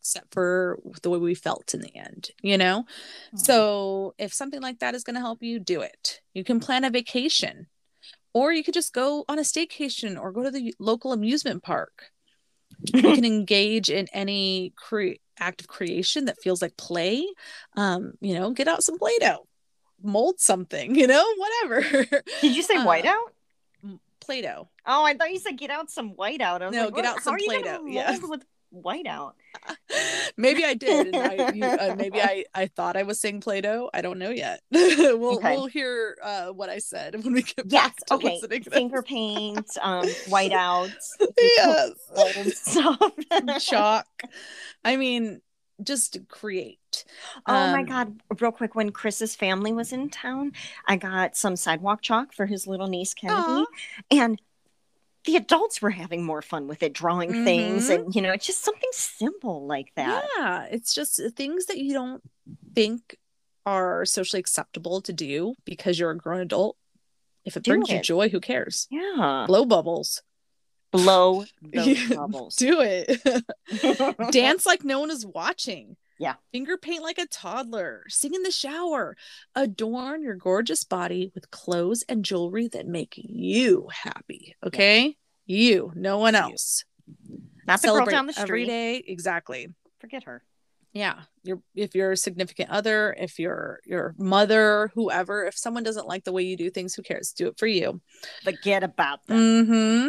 except for the way we felt in the end, you know? Mm-hmm. So if something like that is going to help you, do it. You can plan a vacation or you could just go on a staycation or go to the local amusement park you can engage in any cre- act of creation that feels like play. Um you know get out some play-doh. Mold something you know whatever. Did you say uh, whiteout? Play-doh. Oh i thought you said get out some whiteout. I was no like, get out some play-doh. yeah. with whiteout maybe I did. I, you, uh, maybe I, I thought I was saying Play-Doh. I don't know yet. we'll okay. we'll hear uh, what I said when we get yes, back to okay. Finger paint, um, whiteouts, yes, stuff, chalk. I mean, just create. Oh um, my god! Real quick, when Chris's family was in town, I got some sidewalk chalk for his little niece Kennedy, and the adults were having more fun with it, drawing mm-hmm. things, and you know, it's just something simple like that. Yeah, it's just things that you don't think are socially acceptable to do because you're a grown adult. If it do brings it. you joy, who cares? Yeah, blow bubbles. Blow those bubbles. Do it. Dance like no one is watching. Yeah. Finger paint like a toddler. Sing in the shower. Adorn your gorgeous body with clothes and jewelry that make you happy. Okay? Yeah. You, no one else. Not the Celebrate girl down the street. Every day. Exactly. Forget her. Yeah. You're if you're a significant other, if you're your mother, whoever, if someone doesn't like the way you do things, who cares? Do it for you. Forget about them. Mm-hmm.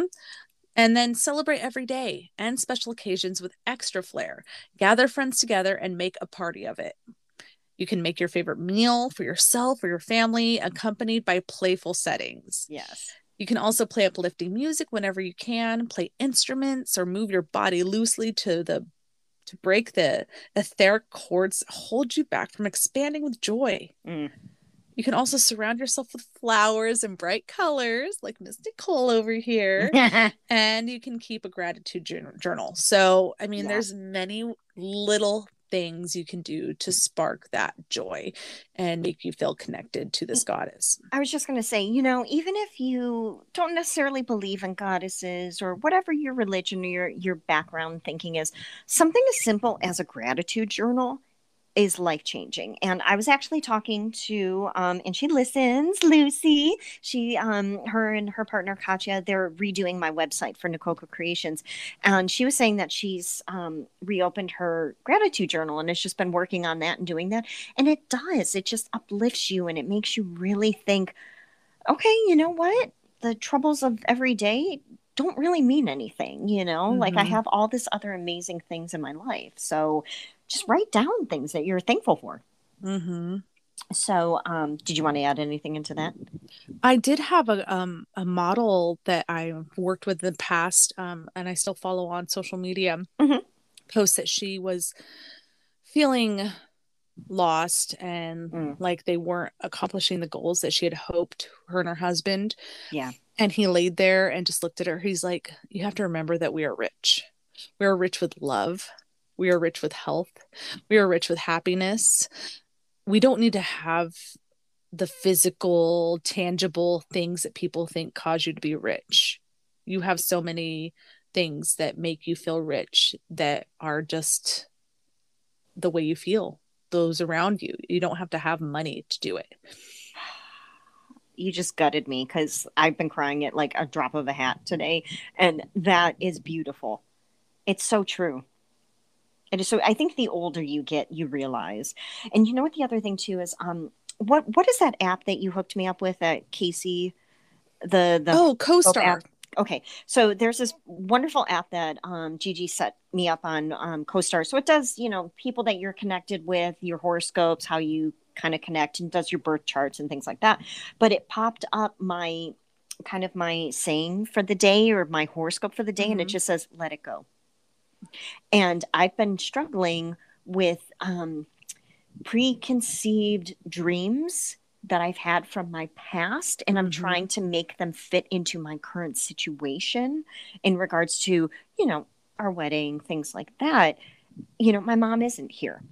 And then celebrate every day and special occasions with extra flair. Gather friends together and make a party of it. You can make your favorite meal for yourself or your family, accompanied by playful settings. Yes. You can also play uplifting music whenever you can, play instruments, or move your body loosely to the to break the etheric cords hold you back from expanding with joy. Mm. You can also surround yourself with flowers and bright colors, like Miss Nicole over here. and you can keep a gratitude journal. So, I mean, yeah. there's many little things you can do to spark that joy and make you feel connected to this mm. goddess. I was just going to say, you know, even if you don't necessarily believe in goddesses or whatever your religion or your your background thinking is, something as simple as a gratitude journal is life changing. And I was actually talking to, um, and she listens, Lucy. She, um, her and her partner Katya, they're redoing my website for Nikoko Creations, and she was saying that she's um, reopened her gratitude journal and has just been working on that and doing that. And it does. It just uplifts you and it makes you really think, okay, you know what? The troubles of every day don't really mean anything, you know? Mm-hmm. Like I mm-hmm. have all this other amazing things in my life. So just write down things that you're thankful for. Mm-hmm. So, um, did you want to add anything into that? I did have a um, a model that I worked with in the past, um, and I still follow on social media. Mm-hmm. Post that she was feeling lost and mm. like they weren't accomplishing the goals that she had hoped her and her husband. Yeah. And he laid there and just looked at her. He's like, "You have to remember that we are rich. We are rich with love. We are rich with health. We are rich with happiness. We don't need to have the physical, tangible things that people think cause you to be rich. You have so many things that make you feel rich that are just the way you feel, those around you. You don't have to have money to do it. You just gutted me because I've been crying at like a drop of a hat today. And that is beautiful. It's so true. And so I think the older you get, you realize. And you know what the other thing too is um what what is that app that you hooked me up with at Casey? The the Oh, CoStar. Okay. So there's this wonderful app that um Gigi set me up on um CoStar. So it does, you know, people that you're connected with, your horoscopes, how you kind of connect and does your birth charts and things like that. But it popped up my kind of my saying for the day or my horoscope for the day, mm-hmm. and it mm-hmm. just says, let it go. And I've been struggling with um, preconceived dreams that I've had from my past, and I'm mm-hmm. trying to make them fit into my current situation in regards to, you know, our wedding, things like that. You know, my mom isn't here.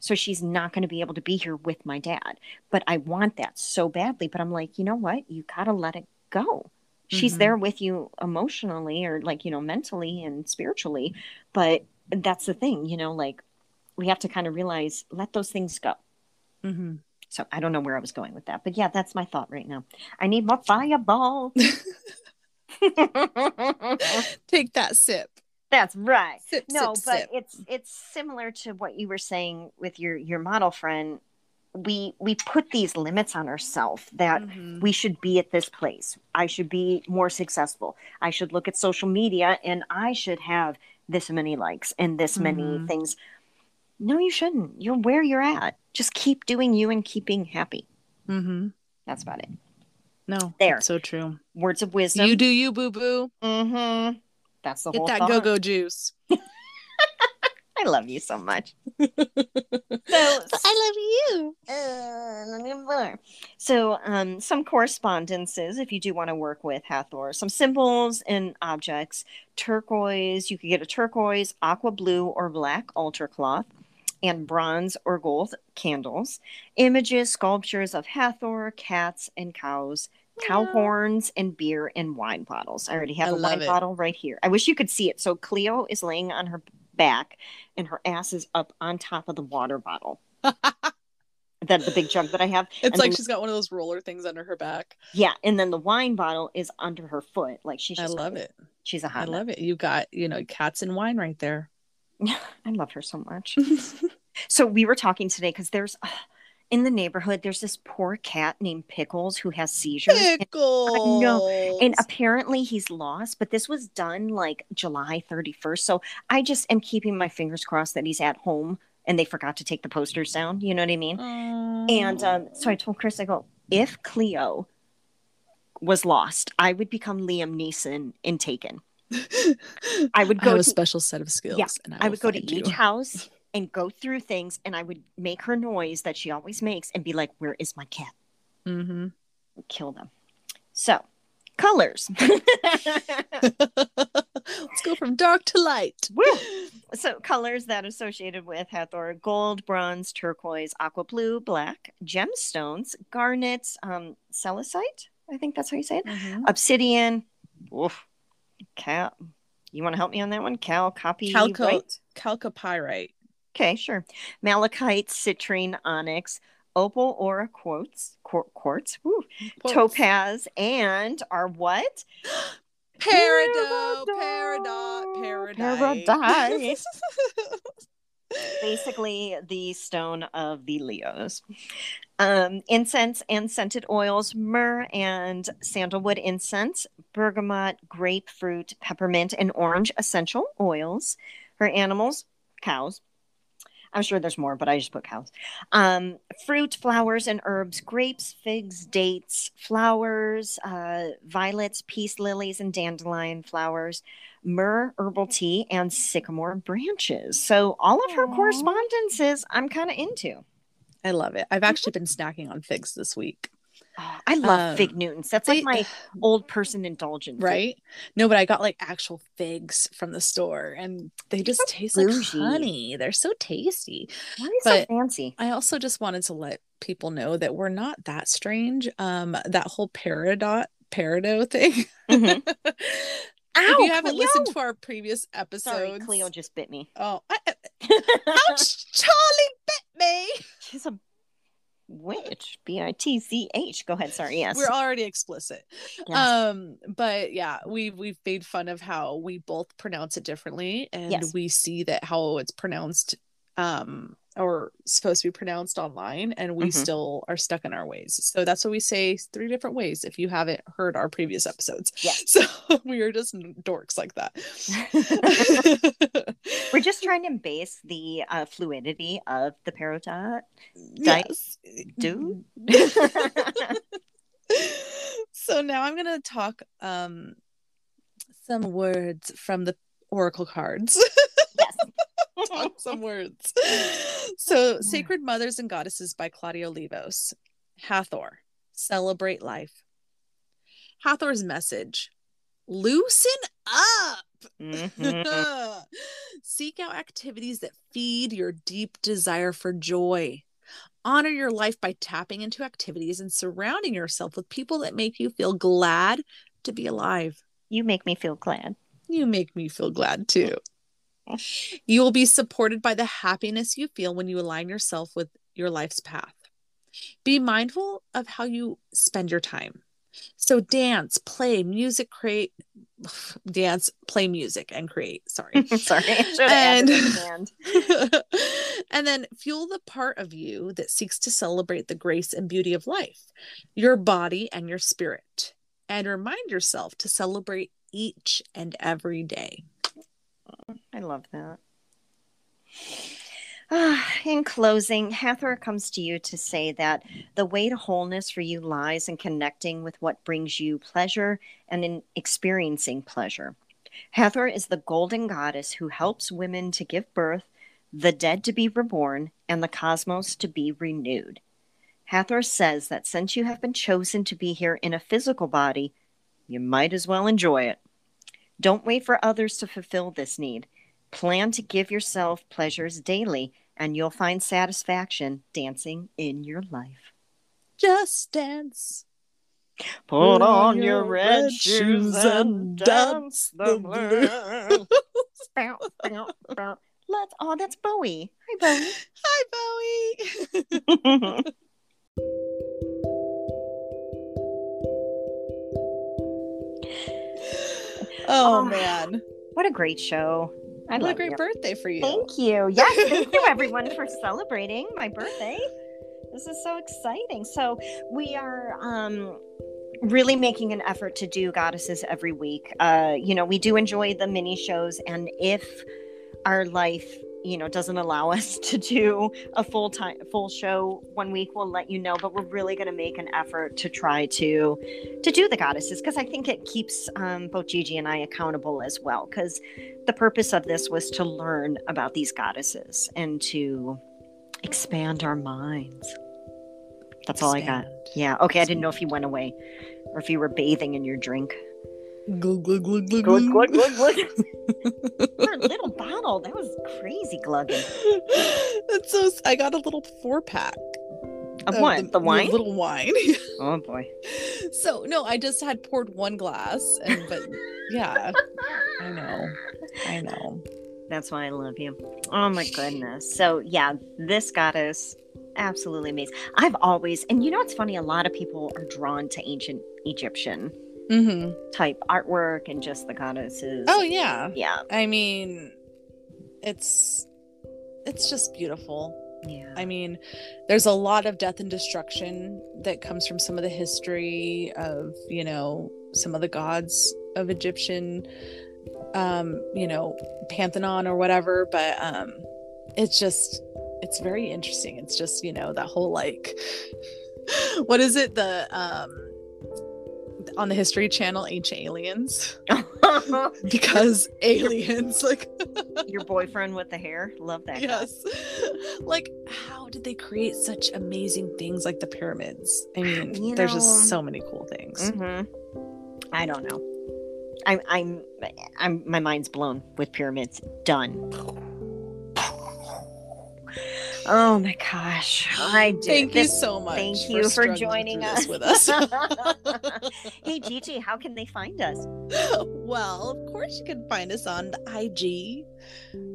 So she's not going to be able to be here with my dad. But I want that so badly. But I'm like, you know what? You got to let it go. She's mm-hmm. there with you emotionally or like, you know, mentally and spiritually. But that's the thing, you know, like we have to kind of realize let those things go. Mm-hmm. So I don't know where I was going with that. But yeah, that's my thought right now. I need more fireball. Take that sip. That's right. Sip, no, sip, but sip. it's it's similar to what you were saying with your your model friend. We we put these limits on ourselves that mm-hmm. we should be at this place. I should be more successful. I should look at social media and I should have this many likes and this mm-hmm. many things. No, you shouldn't. You're where you're at. Just keep doing you and keeping happy. Mm-hmm. That's about it. No, there. So true. Words of wisdom. You do you, boo boo. Mm-hmm. That's the Get whole that go go juice. I love you so much. so I love you. Uh, so, um, some correspondences, if you do want to work with Hathor, some symbols and objects. Turquoise, you could get a turquoise, aqua blue, or black altar cloth, and bronze or gold candles. Images, sculptures of Hathor, cats, and cows, cow horns and beer and wine bottles. I already have I a wine it. bottle right here. I wish you could see it. So Cleo is laying on her back and her ass is up on top of the water bottle. that the big jug that I have. It's and like then, she's got one of those roller things under her back. Yeah, and then the wine bottle is under her foot. Like she's. I love it. She's a hot. I love it. You got you know cats and wine right there. I love her so much. so we were talking today because there's. Uh, in the neighborhood, there's this poor cat named Pickles who has seizures. Pickles. And, and apparently he's lost, but this was done like July 31st. So I just am keeping my fingers crossed that he's at home and they forgot to take the posters down. You know what I mean? And um, so I told Chris, I go, if Cleo was lost, I would become Liam Neeson in Taken. I would go I have to, a special set of skills. Yeah, I, I would go to you. each house and go through things and I would make her noise that she always makes and be like, Where is my cat? Mm-hmm. Kill them. So, colors. Let's go from dark to light. Woo! So, colors that associated with Hathor gold, bronze, turquoise, aqua blue, black, gemstones, garnets, um, celicite. I think that's how you say it. Mm-hmm. Obsidian. Oof. Cal. You want to help me on that one? Cal copy. Calco- chalcopyrite. Okay, sure. Malachite, citrine, onyx, opal aura quartz, quartz, woo, topaz, and our what? Peridot, peridot, peridot, paradise. Basically, the stone of the Leos. Um, incense and scented oils, myrrh and sandalwood incense, bergamot, grapefruit, peppermint, and orange essential oils. Her animals, cows, I'm sure there's more, but I just put cows. Um, fruit, flowers, and herbs grapes, figs, dates, flowers, uh, violets, peace lilies, and dandelion flowers, myrrh, herbal tea, and sycamore branches. So all of her Aww. correspondences I'm kind of into. I love it. I've actually been snacking on figs this week. Oh, I love um, fig Newtons. That's like my old person indulgence. Right? No, but I got like actual figs from the store and they just so taste bougie. like honey. They're so tasty. Why but so fancy? I also just wanted to let people know that we're not that strange. Um, that whole peridot peridot thing. Mm-hmm. Ow, if you haven't Cleo. listened to our previous episodes, Sorry, Cleo just bit me. Oh, I, ouch! Charlie bit me. She's a which? B-i-t-c-h go ahead. Sorry. Yes. We're already explicit. Yes. um but yeah we we've made fun of how we both pronounce it differently and yes. we see that how it's pronounced um or supposed to be pronounced online and we mm-hmm. still are stuck in our ways so that's what we say three different ways if you haven't heard our previous episodes yeah so we are just dorks like that we're just trying to embrace the uh, fluidity of the parotite. Yes. Dude. so now I'm going to talk um, some words from the oracle cards. Yes. talk some words. So, Sacred Mothers and Goddesses by Claudia Levos. Hathor, celebrate life. Hathor's message loosen up. Mhm. Seek out activities that feed your deep desire for joy. Honor your life by tapping into activities and surrounding yourself with people that make you feel glad to be alive. You make me feel glad. You make me feel glad too. You will be supported by the happiness you feel when you align yourself with your life's path. Be mindful of how you spend your time. So, dance, play, music, create, dance, play music, and create. Sorry. Sorry, I should have And- added a hand. and then fuel the part of you that seeks to celebrate the grace and beauty of life, your body and your spirit. And remind yourself to celebrate each and every day. I love that. Ah, in closing, Hathor comes to you to say that the way to wholeness for you lies in connecting with what brings you pleasure and in experiencing pleasure. Hathor is the golden goddess who helps women to give birth, the dead to be reborn, and the cosmos to be renewed. Hathor says that since you have been chosen to be here in a physical body, you might as well enjoy it. Don't wait for others to fulfill this need. Plan to give yourself pleasures daily, and you'll find satisfaction dancing in your life. Just dance. Put on your red shoes and dance the blues. Let's. Oh, that's Bowie. Hi, Bowie. Hi, Bowie. oh, Oh. man. what a great show! I What a great you. birthday for you. Thank you. Yes, thank you everyone for celebrating my birthday. This is so exciting. So we are um really making an effort to do goddesses every week. Uh, you know, we do enjoy the mini shows and if our life you know doesn't allow us to do a full time full show one week we'll let you know but we're really going to make an effort to try to to do the goddesses because i think it keeps um, both gigi and i accountable as well because the purpose of this was to learn about these goddesses and to expand our minds. That's all i got. Yeah okay i didn't know if you went away or if you were bathing in your drink Glug, glug, glug, glug, glug glug glug. glug glug for a little bottle that was crazy glugging That's so. I got a little four pack of what the wine little wine. oh boy so no, I just had poured one glass, and but yeah, I know, I know. That's why I love you. Oh my goodness. So yeah, this goddess, absolutely amazing. I've always, and you know what's funny? A lot of people are drawn to ancient Egyptian Mm-hmm. type artwork and just the goddesses. Oh yeah, yeah, I mean, it's it's just beautiful. yeah. I mean, there's a lot of death and destruction that comes from some of the history of, you know, some of the gods of Egyptian um, you know, pantheon or whatever, but um it's just it's very interesting. It's just, you know, that whole like what is it? The um on the history channel ancient aliens because aliens like Your boyfriend with the hair, love that. guy. yes like how did they create such amazing things like the pyramids i mean You there's know, just so many cool things Mhm. I don't know. I'm, I'm, I'm. My mind's blown with pyramids. Done. Oh my gosh! I did. thank you so much Thank you for struggling joining us with us hey Gigi, how can they find us? well of course you can find us on the ig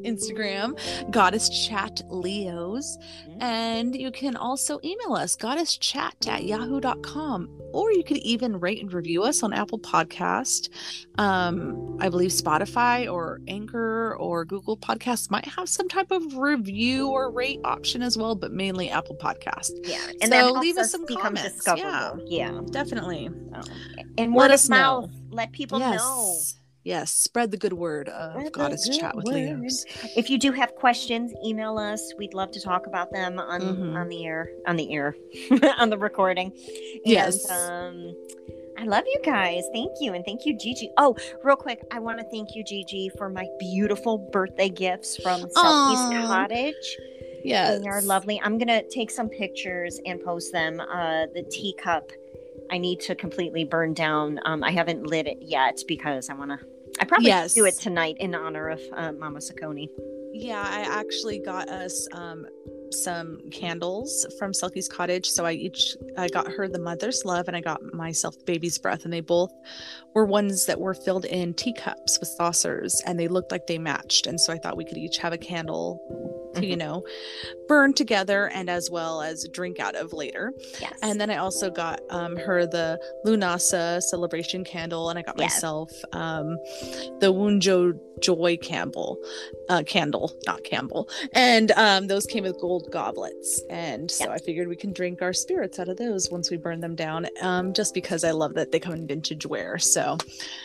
instagram goddess chat leos Mhm. and you can also email us goddess chat at yahoo.com or you could even rate and review us on apple podcast um i believe spotify or anchor or google podcasts might have some type of review or rate option as well but mainly apple podcast Yeah, and helps leave us some comments, discoverable. Yeah, definitely and Let word us of know. Let people know. Yes spread the good word of spread Goddess Chat with. Leos. If you do have questions, email us. We'd love to talk about them on mm-hmm. on the air, on the air, on the recording. And, yes. Um, I love you guys. Thank you. And thank you, Gigi. Oh, real quick, I want to thank you, Gigi, for my beautiful birthday gifts from Southeast Cottage. Yes. They are lovely. I'm going to take some pictures and post them. Uh, the teacup, I need to completely burn down. Um, I haven't lit it yet because I want to. I probably yes. do it tonight in honor of uh, Mama Saccone. Yeah, I actually got us um, some candles from Selkie's cottage. So I each I got her the mother's love and I got myself baby's breath and they both were ones that were filled in teacups with saucers and they looked like they matched. And so I thought we could each have a candle to, you mm-hmm. know, burn together and as well as drink out of later. Yes. And then I also got um, her the Lunasa celebration candle, and I got myself um, the Wunjo Joy Campbell uh, candle, not Campbell. And um, those came with gold goblets. And so I figured we can drink our spirits out of those once we burn them down, um, just because I love that they come in vintage wear. So,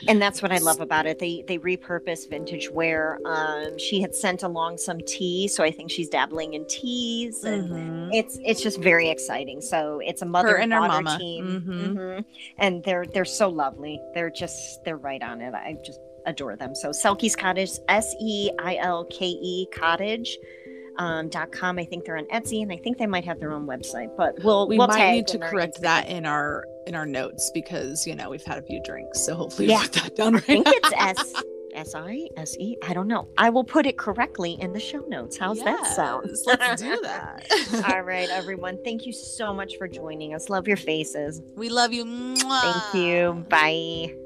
and that's what I love about it. They they repurpose vintage wear. Um, she had sent along some tea, so I think she's dabbling in teas, and mm-hmm. it's it's just very exciting. So it's a mother her and daughter mama. team, mm-hmm. Mm-hmm. and they're they're so lovely. They're just they're right on it. I just adore them. So Selkie's Cottage, S E I L K E Cottage. Um, dot com. I think they're on Etsy, and I think they might have their own website. But we'll we we'll might need to correct that in our in our notes because you know we've had a few drinks, so hopefully yeah. we put that down right. I think it's S S I S E. I don't know. I will put it correctly in the show notes. How's yes, that sound? Let's do that. All right, everyone. Thank you so much for joining us. Love your faces. We love you. Mwah. Thank you. Bye.